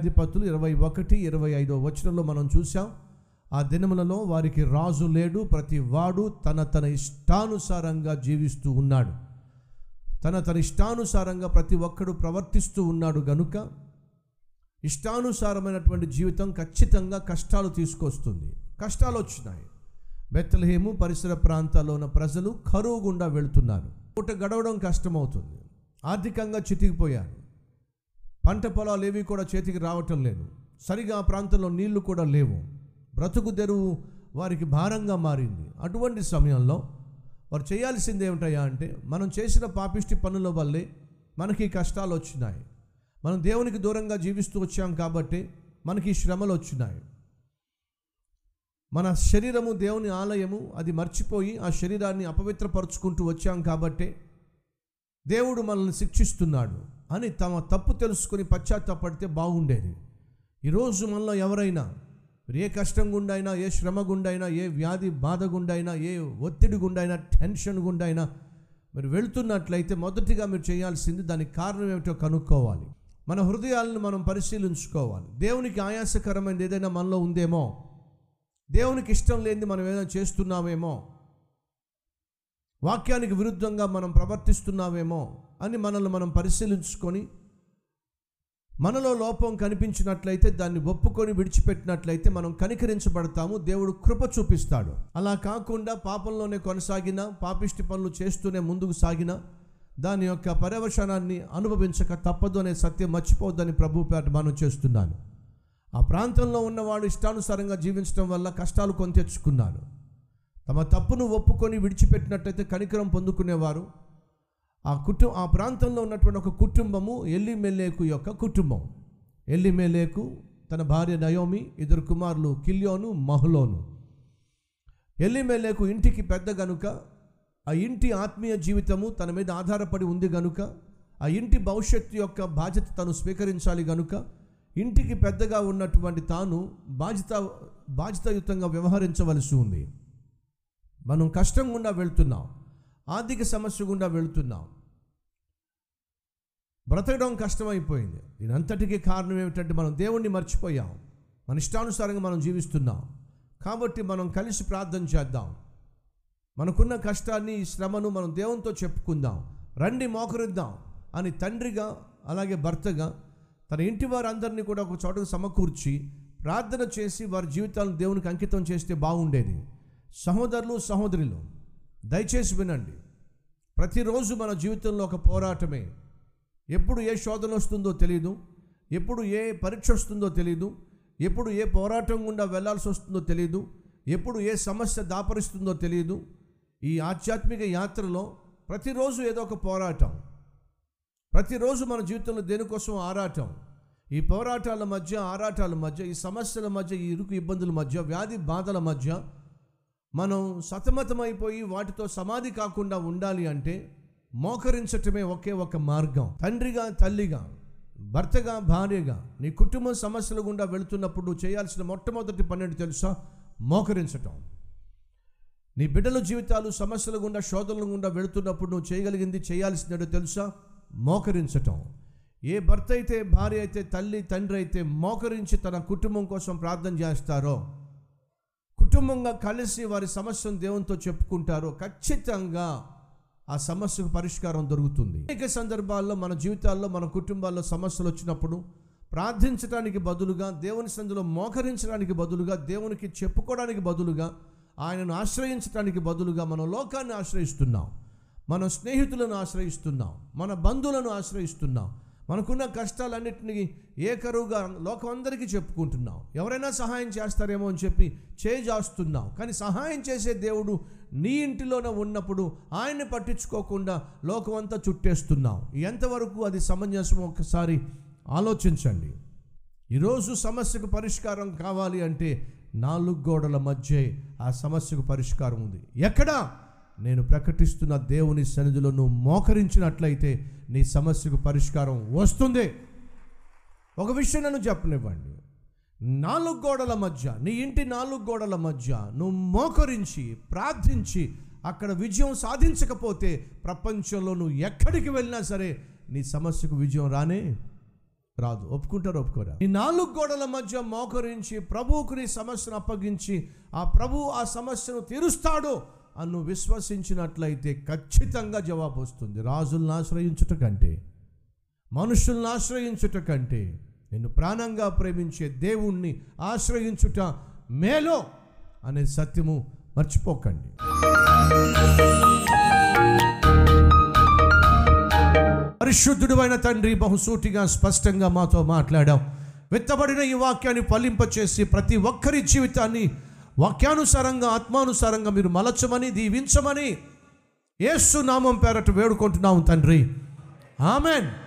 న్యాయాధిపతులు ఇరవై ఒకటి ఇరవై ఐదో వచనంలో మనం చూసాం ఆ దినములలో వారికి రాజు లేడు ప్రతి వాడు తన తన ఇష్టానుసారంగా జీవిస్తూ ఉన్నాడు. తన తన ఇష్టానుసారంగా ప్రతి ఒక్కడు ప్రవర్తిస్తూ ఉన్నాడు గనుక ఇష్టానుసారమైనటువంటి జీవితం ఖచ్చితంగా కష్టాలు తీసుకొస్తుంది. కష్టాలు వచ్చినాయి. బెత్తలహేము పరిసర ప్రాంతాల్లో ఉన్న ప్రజలు కరువు గుండా వెళుతున్నారు. పూట గడవడం కష్టమవుతుంది. ఆర్థికంగా చితికిపోయారు. పంట పొలాలు ఏవి కూడా చేతికి రావటం లేదు. సరిగా ఆ ప్రాంతంలో నీళ్ళు కూడా లేవు. బ్రతుకు తెరువు వారికి భారంగా మారింది. అటువంటి సమయంలో వారు చేయాల్సింది ఏమిటయ్యా అంటే మనం చేసిన పాపిష్టి పనుల వల్లే మనకి కష్టాలు వచ్చినాయి. మనం దేవునికి దూరంగా జీవిస్తూ వచ్చాం కాబట్టి మనకి శ్రమలు వచ్చినాయి. మన శరీరము దేవుని ఆలయము అది మర్చిపోయి ఆ శరీరాన్ని అపవిత్రపరుచుకుంటూ వచ్చాం కాబట్టి దేవుడు మనల్ని శిక్షిస్తున్నాడు. అని తమ తప్పు తెలుసుకొని పశ్చాత్తాపడితే బాగుండేది. ఈరోజు మనలో ఎవరైనా ఏ కష్టం గుండైనా ఏ శ్రమ గుండైనా ఏ వ్యాధి బాధ గుండైనా ఏ ఒత్తిడి గుండైనా టెన్షన్ గుండైనా మీరు వెళ్తున్నట్లయితే మొదటిగా మీరు చేయాల్సింది దానికి కారణం ఏమిటో కనుక్కోవాలి. మన హృదయాలను మనం పరిశీలించుకోవాలి. దేవునికి ఆయాసకరమైనది ఏదైనా మనలో ఉందేమో? దేవునికి ఇష్టం లేనిది మనం ఏదైనా చేస్తున్నామేమో? వాక్యానికి విరుద్ధంగా మనం ప్రవర్తిస్తున్నామేమో అని మనల్ని మనం పరిశీలించుకొని మనలో లోపం కనిపించినట్లయితే దాన్ని ఒప్పుకొని విడిచిపెట్టినట్లయితే మనం కనికరించబడతాము దేవుడు కృప చూపిస్తాడు. అలా కాకుండా పాపంలోనే కొనసాగిన పాపిష్టి పనులు చేస్తూనే ముందుకు సాగిన దాని యొక్క పర్యవసానాన్ని అనుభవించక తప్పదు అనే సత్యం మర్చిపోవద్దని ప్రభుపేట మనం చేస్తున్నాను. ఆ ప్రాంతంలో ఉన్నవాడు ఇష్టానుసారంగా జీవించడం వల్ల కష్టాలు కొని తెచ్చుకున్నాను. తమ తప్పును ఒప్పుకొని విడిచిపెట్టినట్టయితే కనికరం పొందుకునేవారు. ఆ కుటుంబ ఆ ప్రాంతంలో ఉన్నటువంటి ఒక కుటుంబము ఎల్లిమెల్లేకు యొక్క కుటుంబం. ఎల్లిమెల్లేకు తన భార్య నయోమి ఇద్దరు కుమారులు కిల్యోను మహులోను. ఎల్లిమెల్లేకు ఇంటికి పెద్ద గనుక ఆ ఇంటి ఆత్మీయ జీవితము తన మీద ఆధారపడి ఉంది గనుక ఆ ఇంటి భవిష్యత్తు యొక్క బాధ్యత తను స్వీకరించాలి గనుక ఇంటికి పెద్దగా ఉన్నటువంటి తాను బాధ్యత బాధ్యతాయుతంగా వ్యవహరించవలసి ఉంది. మనం కష్టం గుండా వెళ్తున్నాం ఆర్థిక సమస్య గుండా వెళుతున్నాం. బ్రతకడం కష్టమైపోయింది. దీనంతటికీ కారణం ఏమిటంటే మనం దేవుణ్ణి మర్చిపోయాం. మన ఇష్టానుసారంగా మనం జీవిస్తున్నాం. కాబట్టి మనం కలిసి ప్రార్థన చేద్దాం. మనకున్న కష్టాన్ని ఈ శ్రమను మనం దేవునితో చెప్పుకుందాం. రండి మోకరిద్దాం అని తండ్రిగా అలాగే భర్తగా తన ఇంటి వారందరినీ కూడా ఒక చోటకు సమకూర్చి ప్రార్థన చేసి వారి జీవితాలను దేవునికి అంకితం చేస్తే బాగుండేది. సహోదరులు సహోదరులు దయచేసి వినండి. ప్రతిరోజు మన జీవితంలో ఒక పోరాటమే. ఎప్పుడు ఏ శోధన వస్తుందో తెలియదు ఎప్పుడు ఏ పరీక్ష వస్తుందో తెలియదు ఎప్పుడు ఏ పోరాటం గుండా వెళ్ళాల్సి వస్తుందో తెలియదు ఎప్పుడు ఏ సమస్య దాపరిస్తుందో తెలియదు ఈ ఆధ్యాత్మిక యాత్రలో ప్రతిరోజు ఏదో ఒక పోరాటం. ప్రతిరోజు మన జీవితంలో దేనికోసం ఆరాటం? ఈ పోరాటాల మధ్య ఆరాటాల మధ్య ఈ సమస్యల మధ్య ఈ ఇరుకు ఇబ్బందుల మధ్య వ్యాధి బాధల మధ్య మనం సతమతమైపోయి వాటితో సమాధి కాకుండా ఉండాలి అంటే మోకరించటమే ఒకే ఒక మార్గం. తండ్రిగా తల్లిగా భర్తగా భార్యగా నీ కుటుంబ సమస్యల గుండా వెళుతున్నప్పుడు నువ్వు చేయాల్సిన మొట్టమొదటి పన్నెండు తెలుసా? మోకరించటం. నీ బిడ్డల జీవితాలు సమస్యల గుండా శోధనల గుండా వెళుతున్నప్పుడు నువ్వు చేయగలిగింది చేయాల్సినట్టు తెలుసా? మోకరించటం. ఏ భర్త అయితే భార్య అయితే తల్లి తండ్రి అయితే మోకరించి తన కుటుంబం కోసం ప్రార్థన చేస్తారో కుటుంబంగా కలిసి వారి సమస్యను దేవునితో చెప్పుకుంటారో ఖచ్చితంగా ఆ సమస్యకు పరిష్కారం దొరుకుతుంది. అనేక సందర్భాల్లో మన జీవితాల్లో మన కుటుంబాల్లో సమస్యలు వచ్చినప్పుడు ప్రార్థించడానికి బదులుగా దేవుని సందులో మోకరించడానికి బదులుగా దేవునికి చెప్పుకోవడానికి బదులుగా ఆయనను ఆశ్రయించడానికి బదులుగా మనం లోకాన్ని ఆశ్రయిస్తున్నాం. మన స్నేహితులను ఆశ్రయిస్తున్నాం. మన బంధువులను ఆశ్రయిస్తున్నాం. మనకున్న కష్టాలన్నింటినీ ఏకరువుగా లోకం అందరికీ చెప్పుకుంటున్నాం ఎవరైనా సహాయం చేస్తారేమో అని చెప్పి చేజాస్తున్నాం కానీ సహాయం చేసే దేవుడు నీ ఇంటిలోనే ఉన్నప్పుడు ఆయన్ని పట్టించుకోకుండా లోకం అంతా చుట్టేస్తున్నాం ఎంతవరకు అది సమంజసం ఒకసారి ఆలోచించండి. ఈరోజు సమస్యకు పరిష్కారం కావాలి అంటే నాలుగు గోడల మధ్య ఆ సమస్యకు పరిష్కారం ఉంది. ఎక్కడా? నేను ప్రకటిస్తున్న దేవుని సన్నిధిలో నువ్వు మోకరించినట్లయితే నీ సమస్యకు పరిష్కారం వస్తుంది. ఒక విషయం నన్ను చెప్పనివ్వండి. నాలుగు గోడల మధ్య నీ ఇంటి నాలుగు గోడల మధ్య నువ్వు మోకరించి ప్రార్థించి అక్కడ విజయం సాధించకపోతే ప్రపంచంలో నువ్వు ఎక్కడికి వెళ్ళినా సరే నీ సమస్యకు విజయం రానే రాదు. ఒప్పుకుంటారు ఒప్పుకోరా? ఈ నాలుగు గోడల మధ్య మోకరించి ప్రభువుకు నీ సమస్యను అప్పగించి ఆ ప్రభు ఆ సమస్యను తీరుస్తాడు. అన్ను విశ్వసించినట్లయితే ఖచ్చితంగా జవాబు వస్తుంది. రాజులను ఆశ్రయించుట కంటే మనుషుల్ని ఆశ్రయించుట కంటే నిన్ను ప్రాణంగా ప్రేమించే దేవుణ్ణి ఆశ్రయించుట మేలో అనే సత్యము మర్చిపోకండి. పరిశుద్ధుడు అయిన తండ్రి బహుసూటిగా స్పష్టంగా మాతో మాట్లాడాం విత్తబడిన ఈ వాక్యాన్ని ఫలింపచేసి ప్రతి ఒక్కరి జీవితాన్ని వాక్యానుసారంగా ఆత్మానుసారంగా మీరు మలచమని దీవించమని యేసు నామం పేరట వేడుకుంటున్నాము తండ్రి. ఆమెన్.